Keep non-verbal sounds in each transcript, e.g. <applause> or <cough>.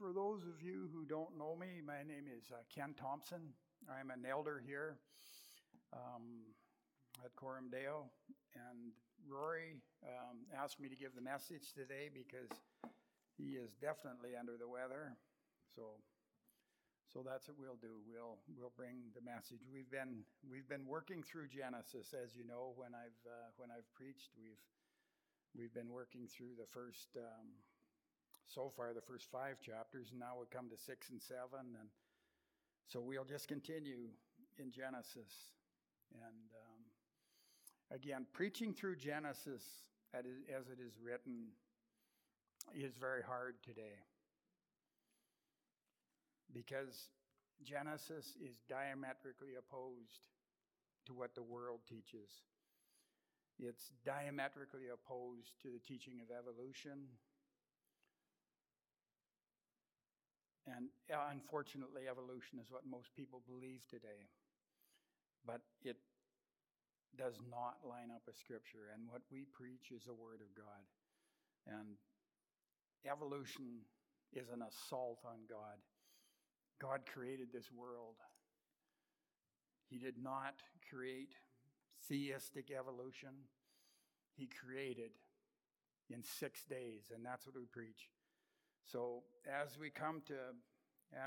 For those of you who don't know me, my name is uh, Ken Thompson. I'm an elder here um, at Coram Deo. And Rory um, asked me to give the message today because he is definitely under the weather. So, so that's what we'll do. We'll we'll bring the message. We've been we've been working through Genesis, as you know. When I've uh, when I've preached, we've we've been working through the first. Um, so far the first five chapters, and now we come to six and seven, and so we'll just continue in Genesis. And um, again, preaching through Genesis as it is written is very hard today because Genesis is diametrically opposed to what the world teaches. It's diametrically opposed to the teaching of evolution And unfortunately, evolution is what most people believe today. But it does not line up with Scripture. And what we preach is the Word of God. And evolution is an assault on God. God created this world. He did not create theistic evolution, He created in six days, and that's what we preach. So as we come to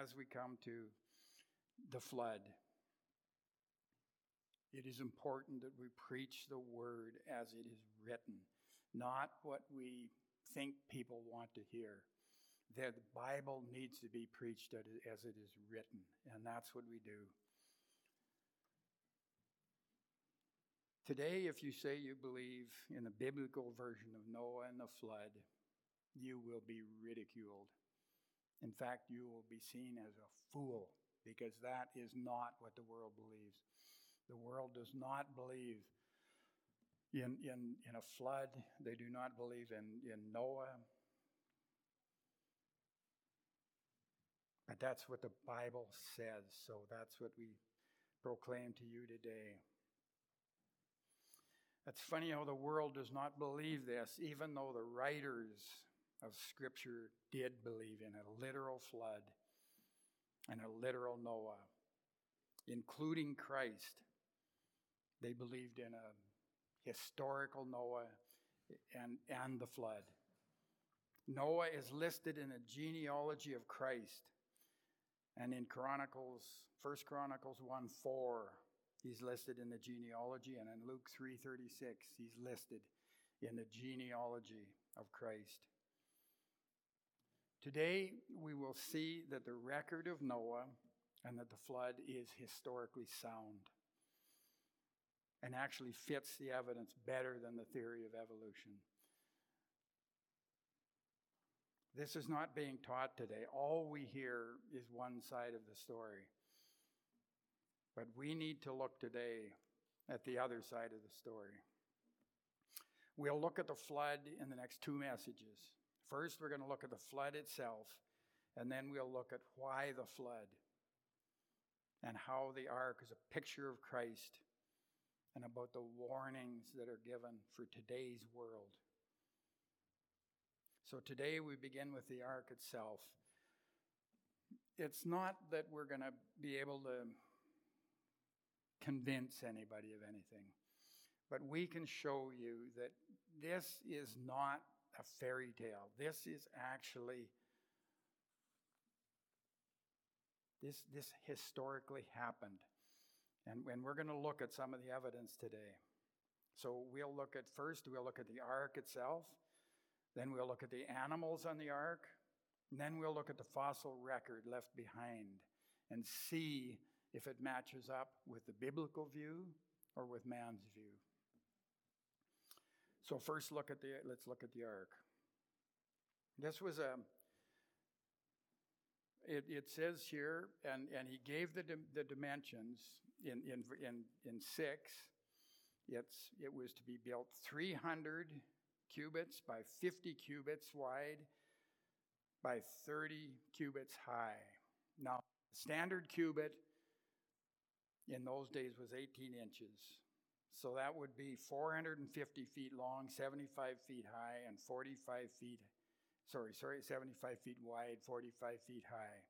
as we come to the flood, it is important that we preach the word as it is written, not what we think people want to hear. The Bible needs to be preached as it is written, and that's what we do. Today, if you say you believe in the biblical version of Noah and the flood, you will be ridiculed. In fact, you will be seen as a fool because that is not what the world believes. The world does not believe in, in, in a flood, they do not believe in, in Noah. But that's what the Bible says, so that's what we proclaim to you today. It's funny how the world does not believe this, even though the writers of Scripture did believe in a literal flood and a literal Noah, including Christ. They believed in a historical Noah and, and the flood. Noah is listed in a genealogy of Christ. And in Chronicles, 1 Chronicles 1 4, he's listed in the genealogy. And in Luke 3.36, he's listed in the genealogy of Christ. Today, we will see that the record of Noah and that the flood is historically sound and actually fits the evidence better than the theory of evolution. This is not being taught today. All we hear is one side of the story. But we need to look today at the other side of the story. We'll look at the flood in the next two messages. First, we're going to look at the flood itself, and then we'll look at why the flood and how the ark is a picture of Christ and about the warnings that are given for today's world. So today we begin with the ark itself. It's not that we're going to be able to convince anybody of anything, but we can show you that this is not a fairy tale. This is actually this this historically happened. And, and we're going to look at some of the evidence today. So we'll look at first, we'll look at the ark itself, then we'll look at the animals on the ark, and then we'll look at the fossil record left behind and see if it matches up with the biblical view or with man's view. So first look at the let's look at the ark. This was a it, it says here, and, and he gave the, the dimensions in, in, in, in six. It's, it was to be built 300 cubits by 50 cubits wide by 30 cubits high. Now, standard cubit in those days was 18 inches. So that would be 450 feet long, 75 feet high, and 45 feet sorry, sorry, 75 feet wide, 45 feet high.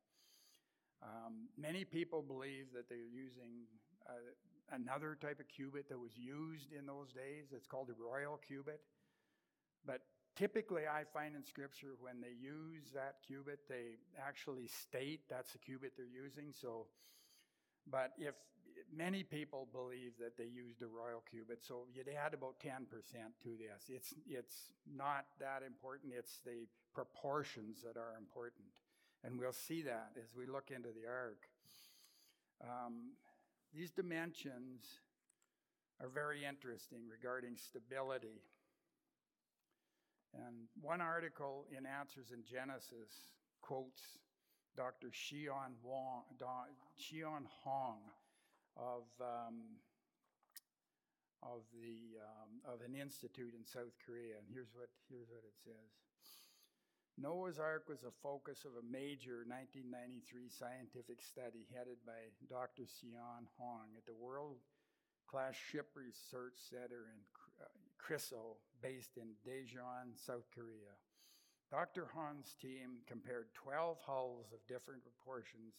Um, many people believe that they're using uh, another type of cubit that was used in those days. It's called the royal cubit. But typically, I find in Scripture when they use that cubit, they actually state that's the cubit they're using. So, but if many people believe that they used a royal cubit, so you'd add about 10% to this. It's, it's not that important, it's the proportions that are important. And we'll see that as we look into the ark. Um, these dimensions are very interesting regarding stability. And one article in Answers in Genesis quotes Dr. Xian, Wong, Seon Hong of, um, of, the, um, of an institute in South Korea. And here's what, here's what it says. Noah's Ark was a focus of a major 1993 scientific study headed by Dr. Seon Hong at the World Class Ship Research Center in KRISO, based in Daejeon, South Korea. Dr. Hong's team compared 12 hulls of different proportions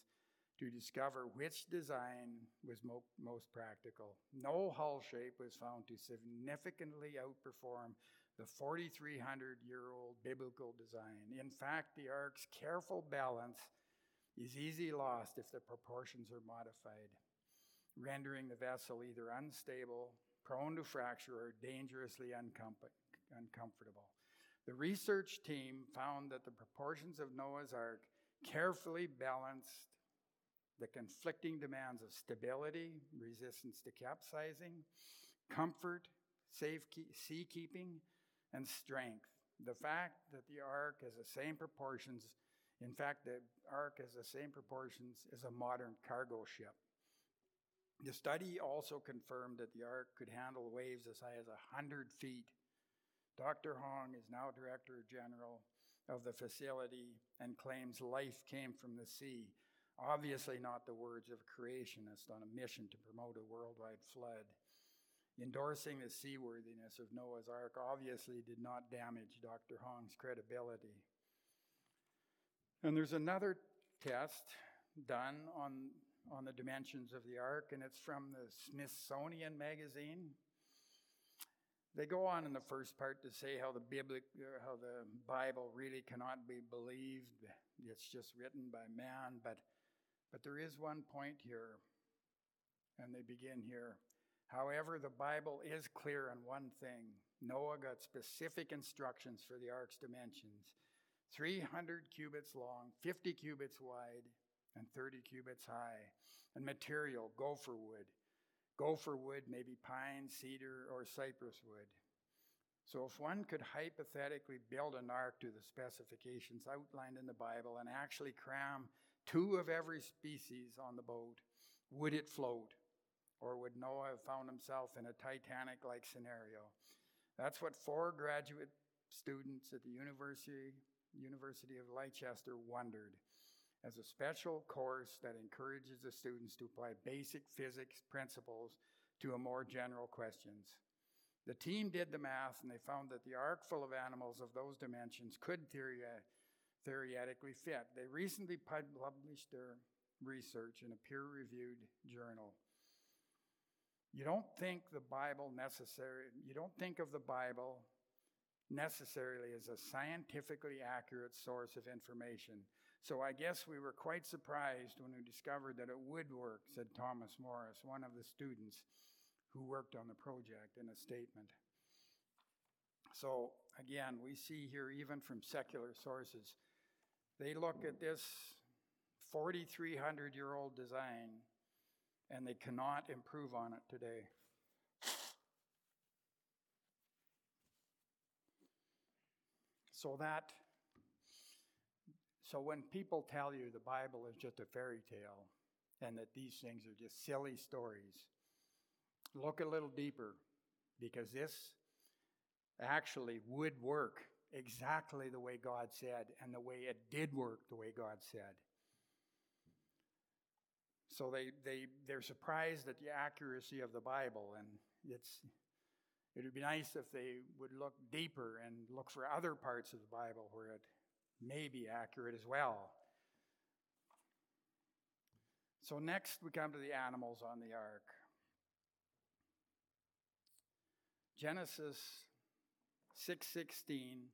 to discover which design was mo- most practical. No hull shape was found to significantly outperform the 4,300 year old biblical design. In fact, the ark's careful balance is easily lost if the proportions are modified, rendering the vessel either unstable, prone to fracture, or dangerously uncom- uncomfortable. The research team found that the proportions of Noah's Ark carefully balanced the conflicting demands of stability, resistance to capsizing, comfort, safe sea keeping, and strength. The fact that the ark has the same proportions, in fact, the ark has the same proportions as a modern cargo ship. The study also confirmed that the ark could handle waves as high as 100 feet. Dr. Hong is now Director General of the facility and claims life came from the sea. Obviously, not the words of a creationist on a mission to promote a worldwide flood. Endorsing the seaworthiness of Noah's Ark obviously did not damage Dr. Hong's credibility. And there's another test done on, on the dimensions of the ark, and it's from the Smithsonian Magazine. They go on in the first part to say how the Biblic, uh, how the Bible really cannot be believed. It's just written by man, but but there is one point here, and they begin here. However, the Bible is clear on one thing Noah got specific instructions for the ark's dimensions 300 cubits long, 50 cubits wide, and 30 cubits high. And material, gopher wood. Gopher wood, maybe pine, cedar, or cypress wood. So, if one could hypothetically build an ark to the specifications outlined in the Bible and actually cram two of every species on the boat, would it float? Or would Noah have found himself in a Titanic like scenario? That's what four graduate students at the University, University of Leicester wondered as a special course that encourages the students to apply basic physics principles to a more general questions. The team did the math and they found that the ark full of animals of those dimensions could theoretically fit. They recently published their research in a peer reviewed journal. You don't think the Bible necessary, you don't think of the Bible necessarily as a scientifically accurate source of information. So I guess we were quite surprised when we discovered that it would work, said Thomas Morris, one of the students who worked on the project, in a statement. So again, we see here, even from secular sources, they look at this 4,300 year old design and they cannot improve on it today. So that so when people tell you the Bible is just a fairy tale and that these things are just silly stories, look a little deeper because this actually would work exactly the way God said and the way it did work the way God said. So they, they, they're surprised at the accuracy of the Bible, and it's, it would be nice if they would look deeper and look for other parts of the Bible where it may be accurate as well. So next we come to the animals on the ark. Genesis 6:16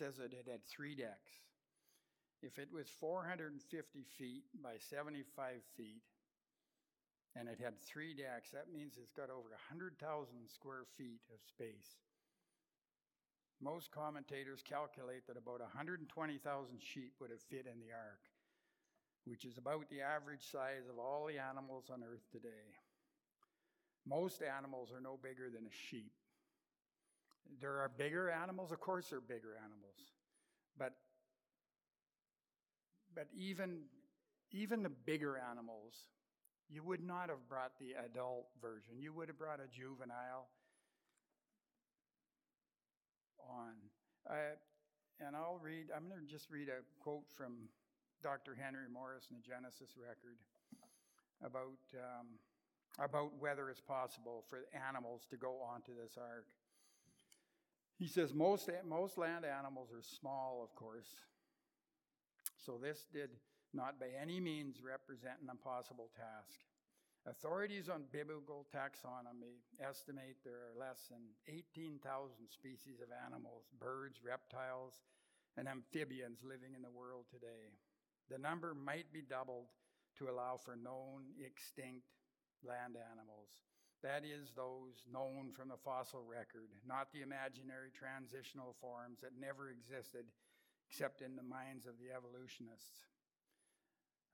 says that it had three decks. If it was 450 feet by 75 feet, and it had three decks, that means it's got over 100,000 square feet of space. Most commentators calculate that about 120,000 sheep would have fit in the ark, which is about the average size of all the animals on earth today. Most animals are no bigger than a sheep. There are bigger animals, of course, there are bigger animals, but but even even the bigger animals, you would not have brought the adult version. You would have brought a juvenile on. Uh, and I'll read, I'm going to just read a quote from Dr. Henry Morris in the Genesis record about, um, about whether it's possible for animals to go onto this ark. He says most, most land animals are small, of course, so this did not by any means represent an impossible task. Authorities on biblical taxonomy estimate there are less than 18,000 species of animals, birds, reptiles, and amphibians living in the world today. The number might be doubled to allow for known extinct land animals. That is, those known from the fossil record, not the imaginary transitional forms that never existed except in the minds of the evolutionists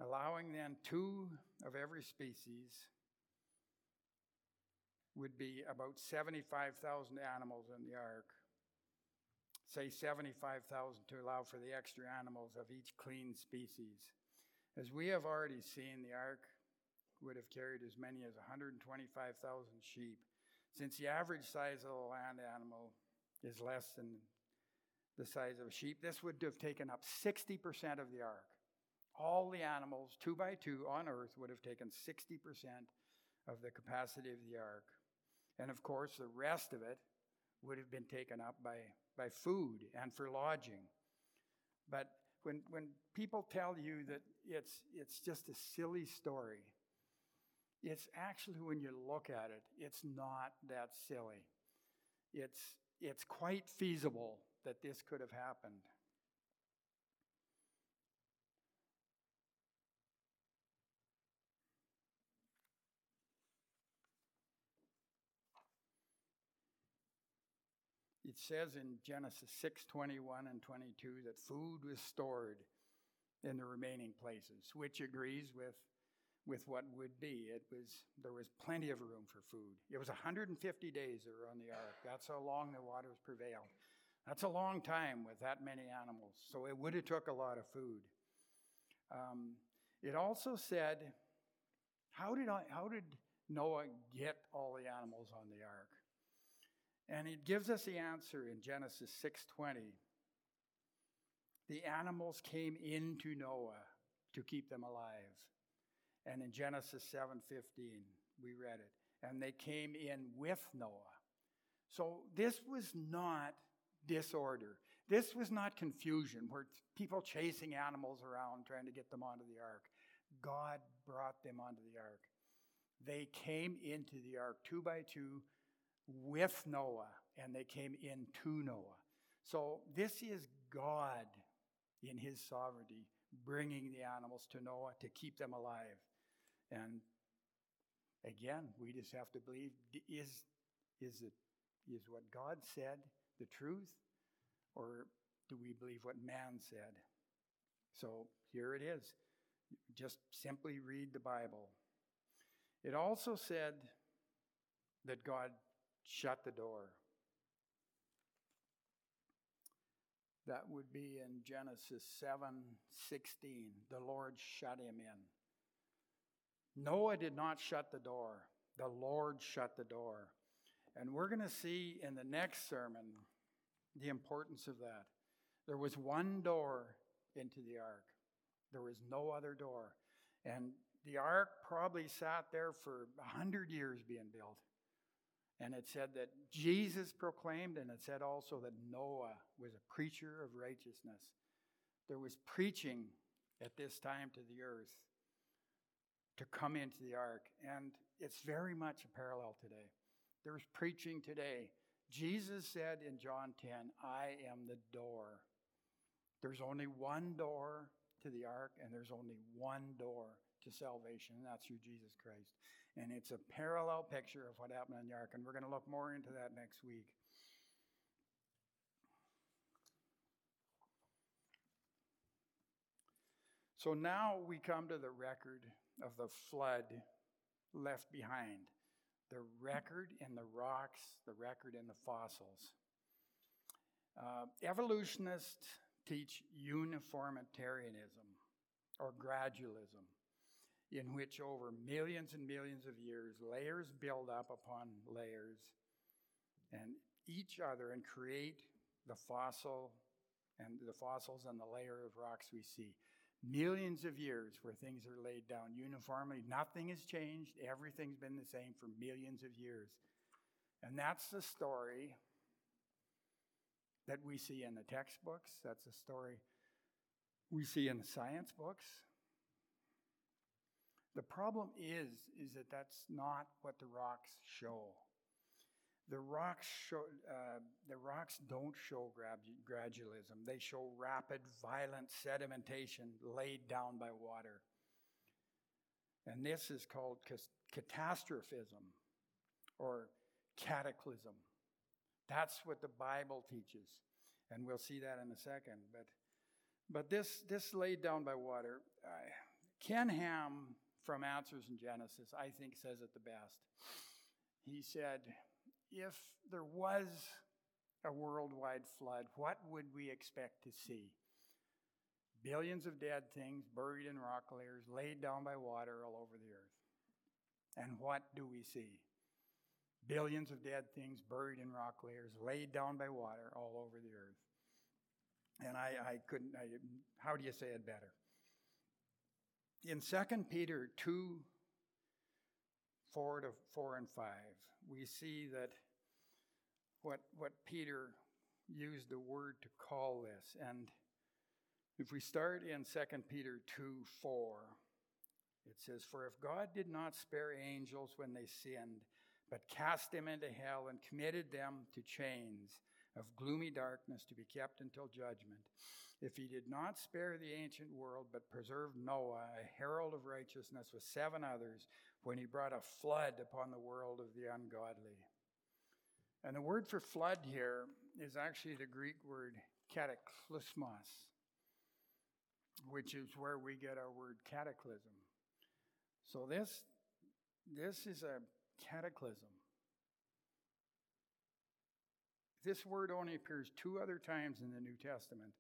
allowing then two of every species would be about 75,000 animals in the ark. Say 75,000 to allow for the extra animals of each clean species. As we have already seen, the ark would have carried as many as 125,000 sheep. Since the average size of a land animal is less than the size of a sheep, this would have taken up 60% of the ark all the animals, two by two, on earth would have taken 60% of the capacity of the ark. And of course, the rest of it would have been taken up by, by food and for lodging. But when, when people tell you that it's, it's just a silly story, it's actually, when you look at it, it's not that silly. It's, it's quite feasible that this could have happened. it says in Genesis 6 21 and 22 that food was stored in the remaining places, which agrees with, with what would be. It was, there was plenty of room for food. It was 150 days they were on the ark. That's how long the waters prevailed. That's a long time with that many animals. So it would have took a lot of food. Um, it also said, how did, I, how did Noah get all the animals on the ark? And it gives us the answer in Genesis 6:20. The animals came into Noah to keep them alive. And in Genesis 7:15, we read it, and they came in with Noah. So this was not disorder. This was not confusion where people chasing animals around trying to get them onto the ark. God brought them onto the ark. They came into the ark two by two with Noah, and they came into Noah. So this is God in his sovereignty bringing the animals to Noah to keep them alive. And again, we just have to believe is is it is what God said the truth or do we believe what man said? So here it is. Just simply read the Bible. It also said that God shut the door. That would be in Genesis 7:16. The Lord shut him in. Noah did not shut the door. The Lord shut the door. And we're going to see in the next sermon the importance of that. There was one door into the ark. There was no other door. And the ark probably sat there for a hundred years being built. And it said that Jesus proclaimed, and it said also that Noah was a preacher of righteousness. There was preaching at this time to the earth to come into the ark. And it's very much a parallel today. There's preaching today. Jesus said in John 10, I am the door. There's only one door to the ark, and there's only one door to salvation, and that's through Jesus Christ. And it's a parallel picture of what happened on the ark, and we're going to look more into that next week. So now we come to the record of the flood left behind the record in the rocks, the record in the fossils. Uh, evolutionists teach uniformitarianism or gradualism in which over millions and millions of years, layers build up upon layers and each other and create the fossil and the fossils and the layer of rocks we see. Millions of years where things are laid down uniformly. Nothing has changed. Everything's been the same for millions of years. And that's the story that we see in the textbooks. That's the story we see in the science books. The problem is, is that that's not what the rocks show. The rocks show, uh, the rocks don't show gradualism. They show rapid, violent sedimentation laid down by water. And this is called catastrophism or cataclysm. That's what the Bible teaches. And we'll see that in a second. But, but this, this laid down by water, uh, Ken Ham from Answers in Genesis, I think, says it the best. He said, If there was a worldwide flood, what would we expect to see? Billions of dead things buried in rock layers, laid down by water all over the earth. And what do we see? Billions of dead things buried in rock layers, laid down by water all over the earth. And I, I couldn't, I, how do you say it better? in 2 Peter 2 4 to 4 and 5, we see that what, what Peter used the word to call this. And if we start in 2 Peter 2 4, it says, For if God did not spare angels when they sinned, but cast them into hell and committed them to chains of gloomy darkness to be kept until judgment, if he did not spare the ancient world, but preserved Noah, a herald of righteousness, with seven others, when he brought a flood upon the world of the ungodly. And the word for flood here is actually the Greek word cataclysmos, which is where we get our word cataclysm. So this, this is a cataclysm. This word only appears two other times in the New Testament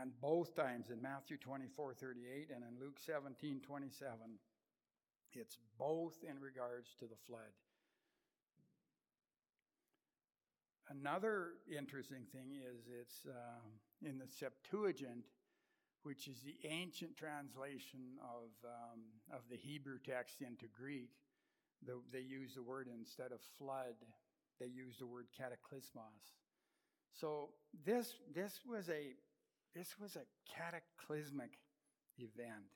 and both times in Matthew 24 38 and in Luke 17 27, it's both in regards to the flood. Another interesting thing is it's uh, in the Septuagint, which is the ancient translation of, um, of the Hebrew text into Greek. The, they use the word instead of flood, they use the word cataclysmos. So this, this was a this was a cataclysmic event.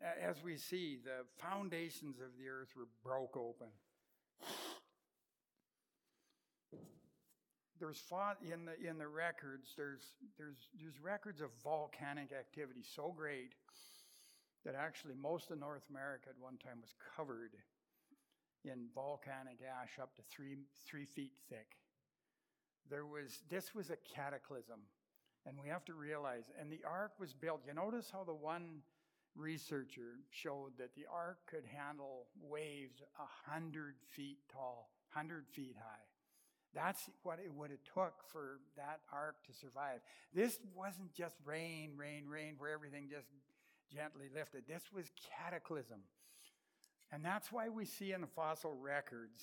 As we see, the foundations of the earth were broke open. There's in the in the records. There's there's there's records of volcanic activity so great that actually most of North America at one time was covered in volcanic ash up to three three feet thick. There was this was a cataclysm. And we have to realize, and the ark was built. You notice how the one researcher showed that the ark could handle waves a hundred feet tall, hundred feet high. That's what it would have took for that ark to survive. This wasn't just rain, rain, rain, where everything just gently lifted. This was cataclysm. And that's why we see in the fossil records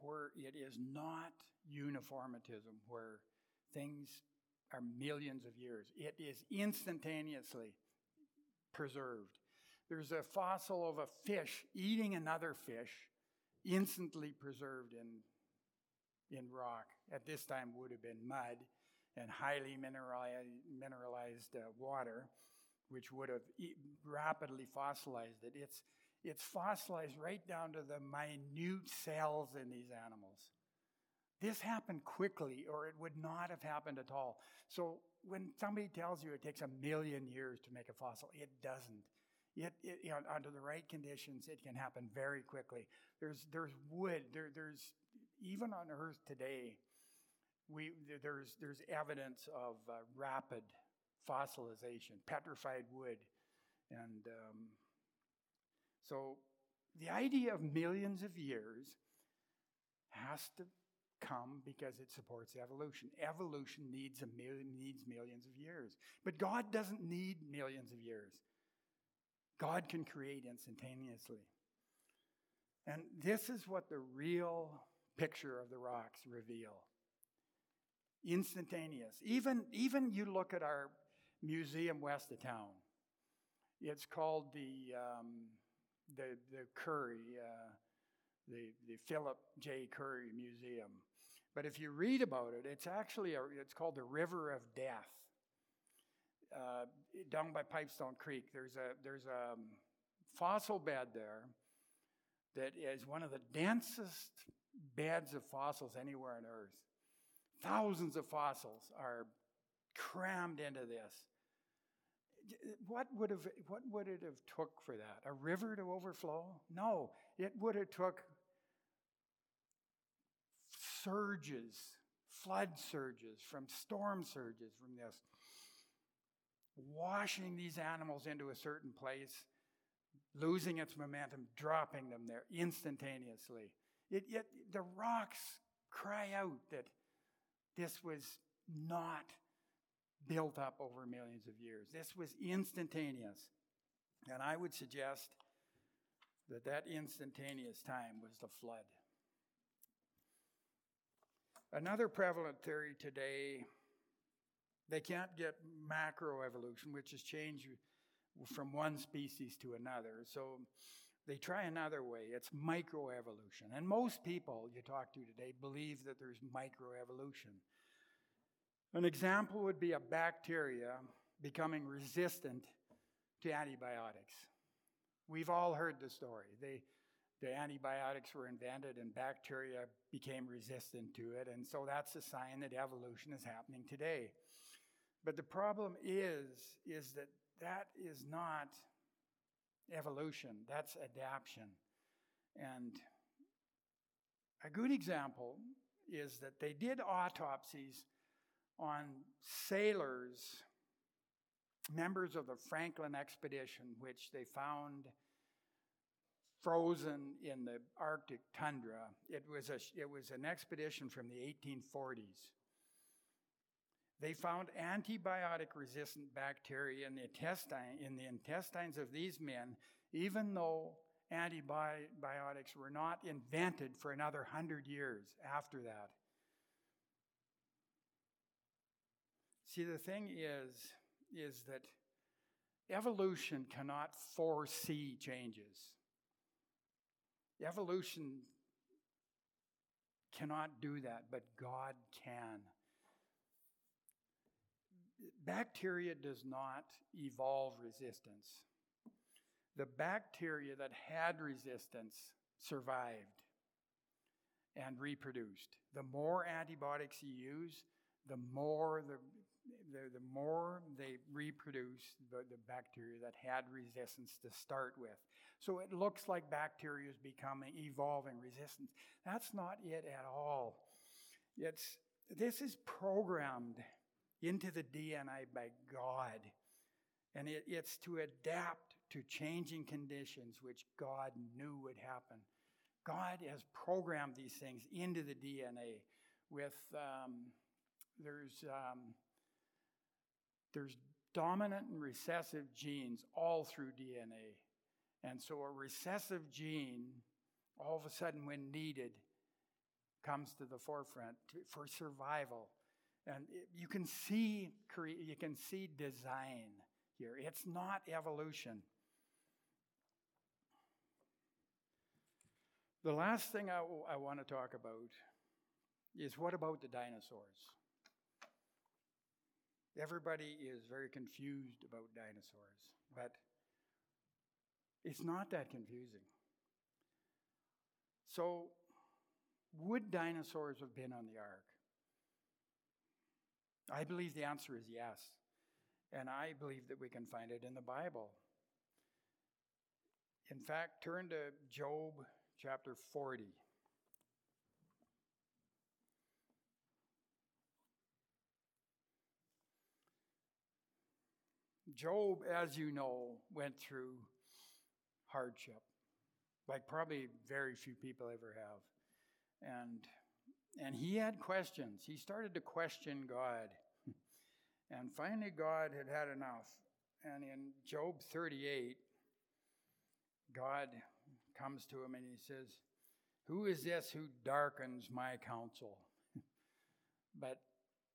where it is not uniformitism where things are millions of years. It is instantaneously preserved. There's a fossil of a fish eating another fish, instantly preserved in, in rock. At this time, would have been mud and highly mineralized, mineralized uh, water, which would have e- rapidly fossilized it. It's, it's fossilized right down to the minute cells in these animals. This happened quickly, or it would not have happened at all. So when somebody tells you it takes a million years to make a fossil, it doesn't. It, it, you know, under the right conditions, it can happen very quickly. There's, there's wood. There, there's even on Earth today. We, there's, there's evidence of uh, rapid fossilization, petrified wood, and um, so the idea of millions of years has to come because it supports evolution. Evolution needs a million needs millions of years. But God doesn't need millions of years. God can create instantaneously. And this is what the real picture of the rocks reveal. Instantaneous. Even, even you look at our museum west of town. It's called the um, the the Currie, uh, the the Philip J. Currie Museum. But if you read about it, it's actually a, it's called the River of Death. Uh, down by Pipestone Creek, there's a there's a um, fossil bed there that is one of the densest beds of fossils anywhere on Earth. Thousands of fossils are crammed into this. What would have what would it have took for that? A river to overflow? No, it would have took surges, flood surges, from storm surges, from this, washing these animals into a certain place, losing its momentum, dropping them there instantaneously. It, yet the rocks cry out that this was not built up over millions of years. This was instantaneous. And I would suggest that that instantaneous time was the flood. Another prevalent theory today, they can't get macroevolution, which is change from one species to another. So they try another way. It's microevolution. And most people you talk to today believe that there's microevolution. An example would be a bacteria becoming resistant to antibiotics. We've all heard the story. They, the antibiotics were invented and bacteria became resistant to it, and so that's a sign that evolution is happening today. But the problem is, is that that is not evolution, that's adaptation. And a good example is that they did autopsies on sailors, members of the Franklin expedition, which they found frozen in the Arctic tundra. It was, a, it was an expedition from the 1840s. They found antibiotic resistant bacteria in the, intestine, in the intestines of these men, even though antibiotics were not invented for another hundred years after that. See, the thing is, is that evolution cannot foresee changes. Evolution cannot do that, but God can. Bacteria does not evolve resistance. The bacteria that had resistance survived and reproduced. The more antibiotics you use, the more the the, the more they reproduce the, the bacteria that had resistance to start with. So it looks like bacteria is becoming, evolving resistance. That's not it at all. It's, this is programmed into the DNA by God. And it, it's to adapt to changing conditions which God knew would happen. God has programmed these things into the DNA with, um, there's, um, there's dominant and recessive genes all through DNA. And so a recessive gene, all of a sudden, when needed, comes to the forefront for survival. And you can see you can see design here. It's not evolution. The last thing I, I want to talk about is what about the dinosaurs? Everybody is very confused about dinosaurs, but it's not that confusing. So, would dinosaurs have been on the ark? I believe the answer is yes. And I believe that we can find it in the Bible. In fact, turn to Job chapter 40. Job, as you know, went through hardship, like probably very few people ever have. And, and he had questions. He started to question God. <laughs> And finally, God had had enough. And in Job 38, God comes to him and he says, Who is this who darkens my counsel? <laughs> but,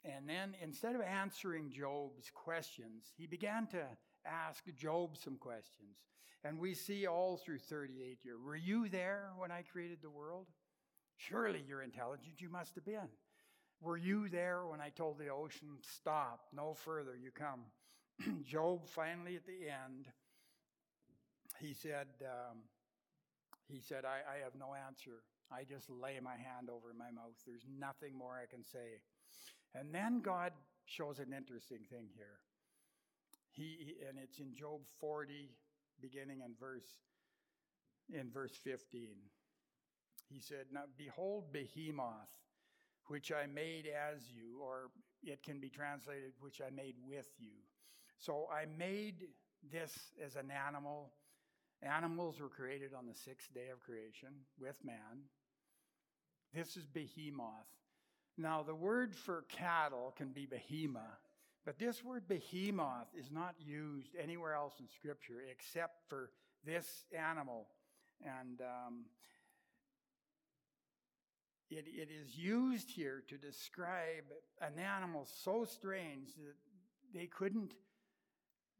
and then instead of answering Job's questions, he began to ask Job some questions. And we see all through 38 here. Were you there when I created the world? Surely you're intelligent. You must have been. Were you there when I told the ocean, stop, no further, you come? <clears throat> Job finally at the end, he said, um, he said, I, I have no answer. I just lay my hand over my mouth. There's nothing more I can say. And then God shows an interesting thing here. He, and it's in Job 40, beginning in verse in verse 15. He said, Now behold behemoth which I made as you, or it can be translated, which I made with you. So I made this as an animal. Animals were created on the sixth day of creation with man. This is behemoth. Now, the word for cattle can be behemoth, but this word behemoth is not used anywhere else in Scripture except for this animal. And um, it, it is used here to describe an animal so strange that they couldn't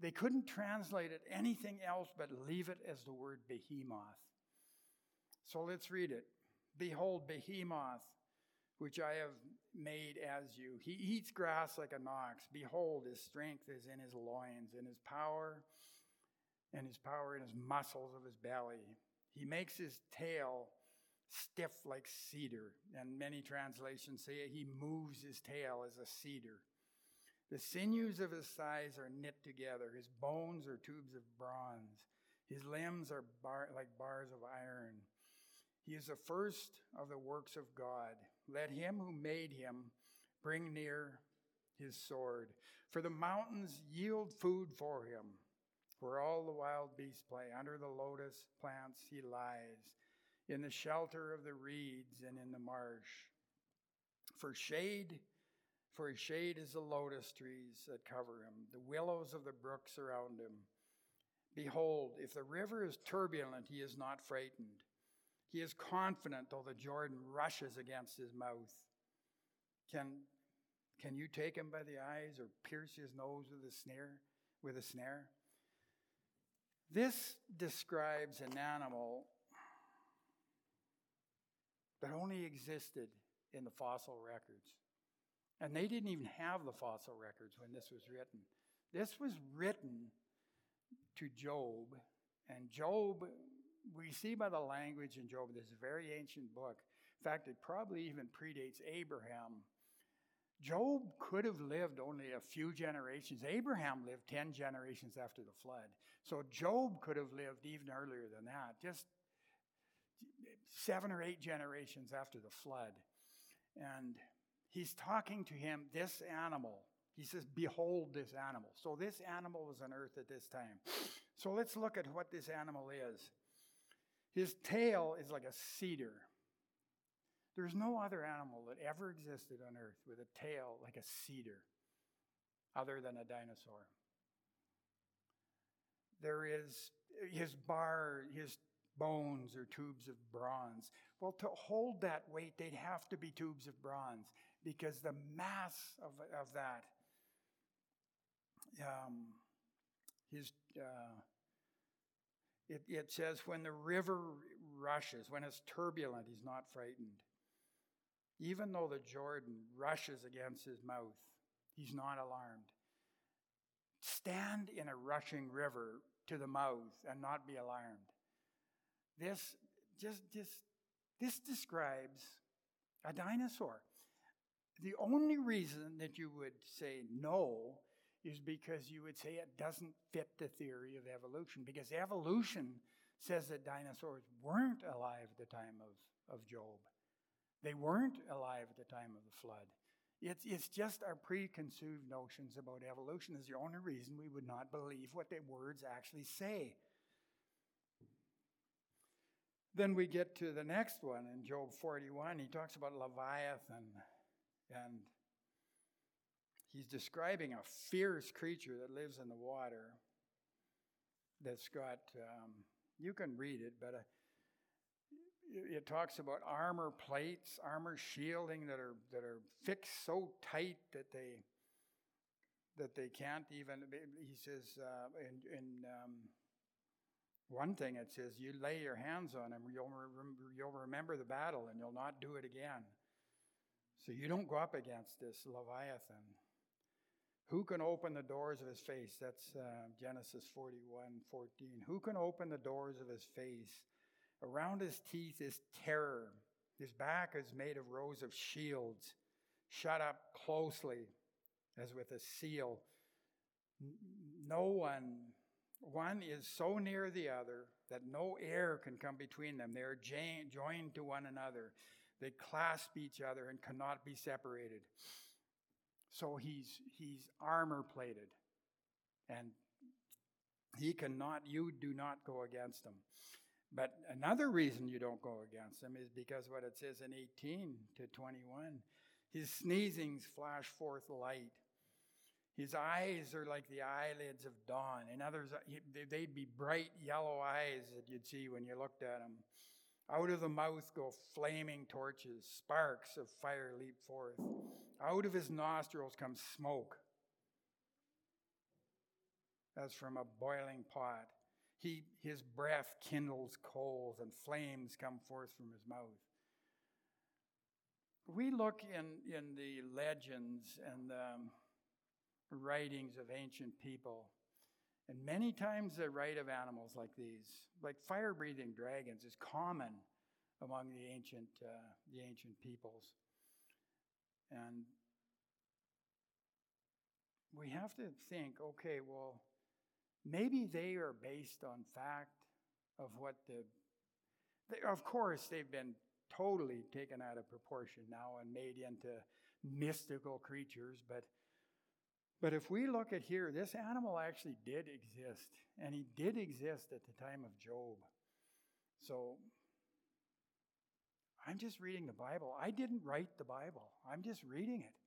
they couldn't translate it anything else but leave it as the word behemoth. So let's read it. Behold, behemoth, which I have made as you. He eats grass like an ox. Behold, his strength is in his loins, and his power, and his power in his muscles of his belly. He makes his tail stiff like cedar. And many translations say he moves his tail as a cedar. The sinews of his thighs are knit together. His bones are tubes of bronze. His limbs are bar- like bars of iron. He is the first of the works of God. Let him who made him bring near his sword. For the mountains yield food for him. Where all the wild beasts play, under the lotus plants he lies in the shelter of the reeds and in the marsh. For shade, for his shade is the lotus trees that cover him, the willows of the brook surround him. Behold, if the river is turbulent, he is not frightened. He is confident, though the Jordan rushes against his mouth. Can, can you take him by the eyes or pierce his nose with a snare? With a snare? This describes an animal that only existed in the fossil records. And they didn't even have the fossil records when this was written. This was written to Job, and Job, we see by the language in Job, this is a very ancient book. In fact, it probably even predates Abraham. Job could have lived only a few generations. Abraham lived 10 generations after the flood. So Job could have lived even earlier than that, just seven or eight generations after the flood. And he's talking to him, this animal. He says, Behold this animal. So this animal was on earth at this time. So let's look at what this animal is. His tail is like a cedar. There's no other animal that ever existed on earth with a tail like a cedar other than a dinosaur. There is his bar, his bones or tubes of bronze. Well, to hold that weight, they'd have to be tubes of bronze because the mass of, of that, um, his, uh, it, it says, when the river rushes, when it's turbulent, he's not frightened. Even though the Jordan rushes against his mouth, he's not alarmed. Stand in a rushing river to the mouth and not be alarmed. This just, just this describes a dinosaur. The only reason that you would say no is because you would say it doesn't fit the theory of evolution, because evolution says that dinosaurs weren't alive at the time of, of Job. They weren't alive at the time of the flood. It's, it's just our preconceived notions about evolution is the only reason we would not believe what the words actually say. Then we get to the next one in Job 41. He talks about Leviathan, and he's describing a fierce creature that lives in the water that's got, um, you can read it, but uh, it talks about armor plates, armor shielding that are that are fixed so tight that they that they can't even. He says uh, in, in um, one thing it says, "You lay your hands on him, you'll re- you'll remember the battle, and you'll not do it again." So you don't go up against this Leviathan. Who can open the doors of his face? That's uh, Genesis 41 14. Who can open the doors of his face? Around his teeth is terror. His back is made of rows of shields, shut up closely as with a seal. No one, one is so near the other that no air can come between them. They are joined to one another. They clasp each other and cannot be separated. So he's, he's armor plated. And he cannot, you do not go against him. But another reason you don't go against him is because what it says in 18 to 21 his sneezings flash forth light. His eyes are like the eyelids of dawn. In others, they'd be bright yellow eyes that you'd see when you looked at him. Out of the mouth go flaming torches, sparks of fire leap forth. Out of his nostrils comes smoke, as from a boiling pot. He, his breath kindles coals and flames come forth from his mouth. We look in, in the legends and the writings of ancient people, and many times they write of animals like these, like fire breathing dragons, is common among the ancient, uh, the ancient peoples. And we have to think okay, well, Maybe they are based on fact of what the. They, of course, they've been totally taken out of proportion now and made into mystical creatures, but. But if we look at here, this animal actually did exist, and he did exist at the time of Job. So I'm just reading the Bible. I didn't write the Bible, I'm just reading it.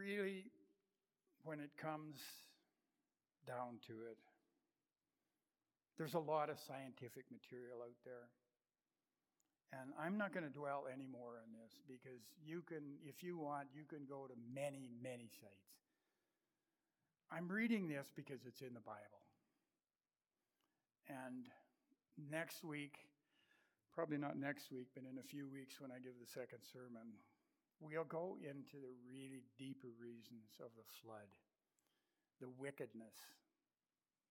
really, when it comes down to it, there's a lot of scientific material out there. And I'm not going to dwell any more on this because you can, if you want, you can go to many, many sites. I'm reading this because it's in the Bible. And next week, probably not next week, but in a few weeks when I give the second sermon, We'll go into the really deeper reasons of the flood the wickedness,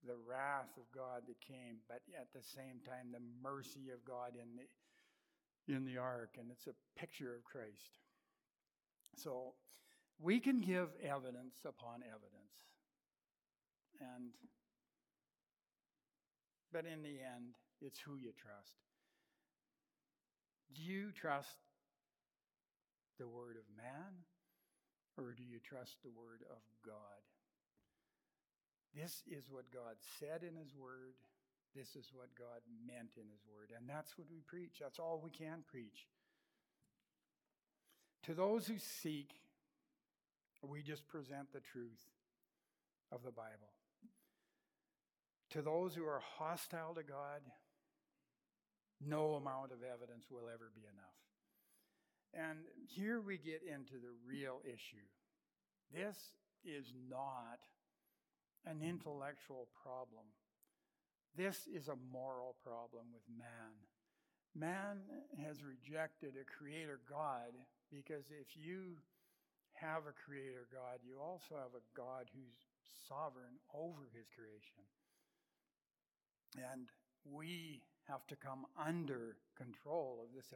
the wrath of God that came, but at the same time, the mercy of God in the, in the ark. And it's a picture of Christ. So we can give evidence upon evidence. And but in the end, it's who you trust. Do you trust the word of man, or do you trust the word of God? This is what God said in His Word. This is what God meant in His Word. And that's what we preach. That's all we can preach. To those who seek, we just present the truth of the Bible. To those who are hostile to God, no amount of evidence will ever be enough. And here we get into the real issue. This is not an intellectual problem. This is a moral problem with man. Man has rejected a creator God because if you have a creator God, you also have a God who's sovereign over his creation. And we have to come under control of this,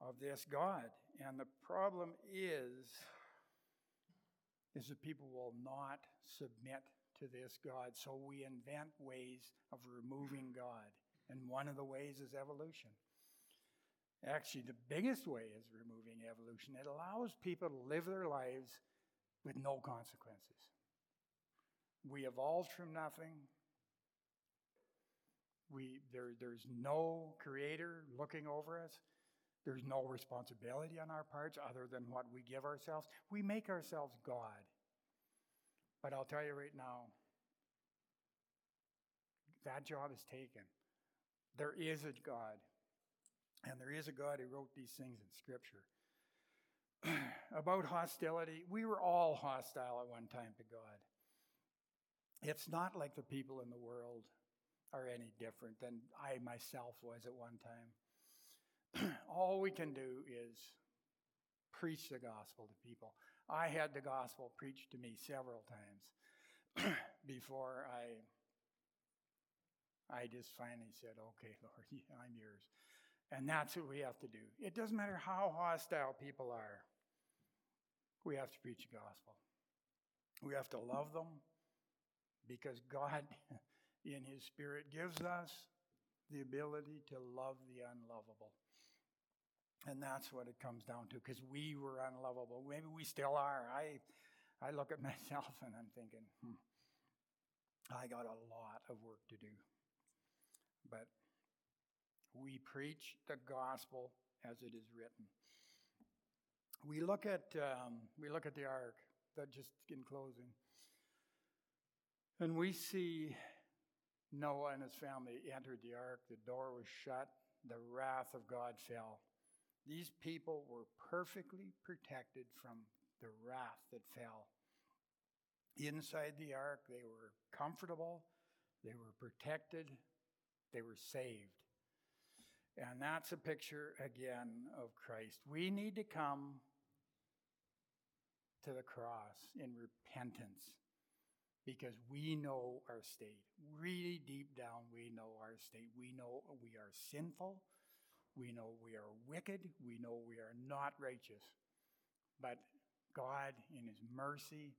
of this God. And the problem is, is that people will not submit to this God. So we invent ways of removing God. And one of the ways is evolution. Actually, the biggest way is removing evolution. It allows people to live their lives with no consequences. We evolved from nothing. We, there, there's no creator looking over us. There's no responsibility on our parts other than what we give ourselves. We make ourselves God. But I'll tell you right now, that job is taken. There is a God, and there is a God who wrote these things in Scripture. <clears throat> About hostility, we were all hostile at one time to God. It's not like the people in the world are any different than I myself was at one time. <clears throat> all we can do is preach the gospel to people. I had the gospel preached to me several times <clears throat> before I I just finally said, "Okay, <laughs> Lord, I'm yours." And that's what we have to do. It doesn't matter how hostile people are. We have to preach the gospel. We have to love them because God <laughs> in his spirit gives us the ability to love the unlovable. And that's what it comes down to because we were unlovable. Maybe we still are. I, I look at <laughs> myself and I'm thinking, hmm, I got a lot of work to do. But we preach the gospel as it is written. We look at um, we look at the ark. That just in closing, and we see Noah and his family entered the ark. The door was shut. The wrath of God fell. These people were perfectly protected from the wrath that fell. Inside the ark, they were comfortable, they were protected, they were saved. And that's a picture again of Christ. We need to come to the cross in repentance because we know our state. Really deep down, we know our state. We know we are sinful. We know we are wicked. We know we are not righteous. But God, in His mercy,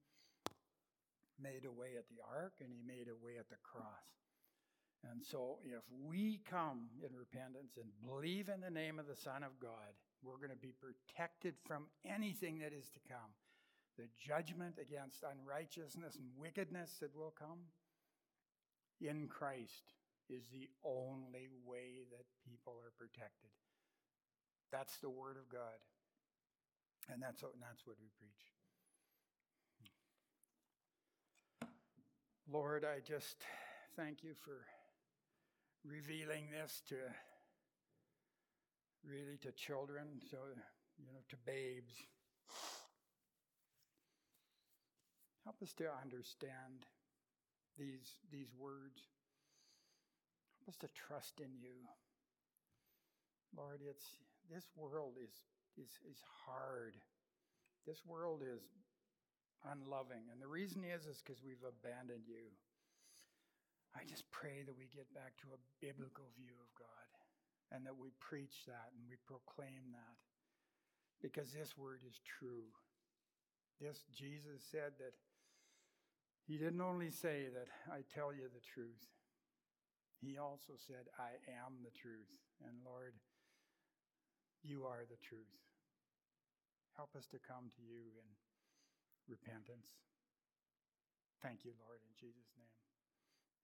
made a way at the ark and He made a way at the cross. And so, if we come in repentance and believe in the name of the Son of God, we're going to be protected from anything that is to come. The judgment against unrighteousness and wickedness that will come in Christ is the only way that people are protected. That's the Word of God. And that's what, and that's what we preach. Lord, I just thank you for revealing this to really to children, so you know, to babes. Help us to understand these, these words. Us to trust in you. Lord, it's this world is is is hard. This world is unloving. And the reason is is because we've abandoned you. I just pray that we get back to a biblical view of God and that we preach that and we proclaim that because this word is true. This Jesus said that he didn't only say that I tell you the truth. He also said I am the truth. And Lord, you are the truth. Help us to come to you in repentance. Thank you, Lord, in Jesus' name.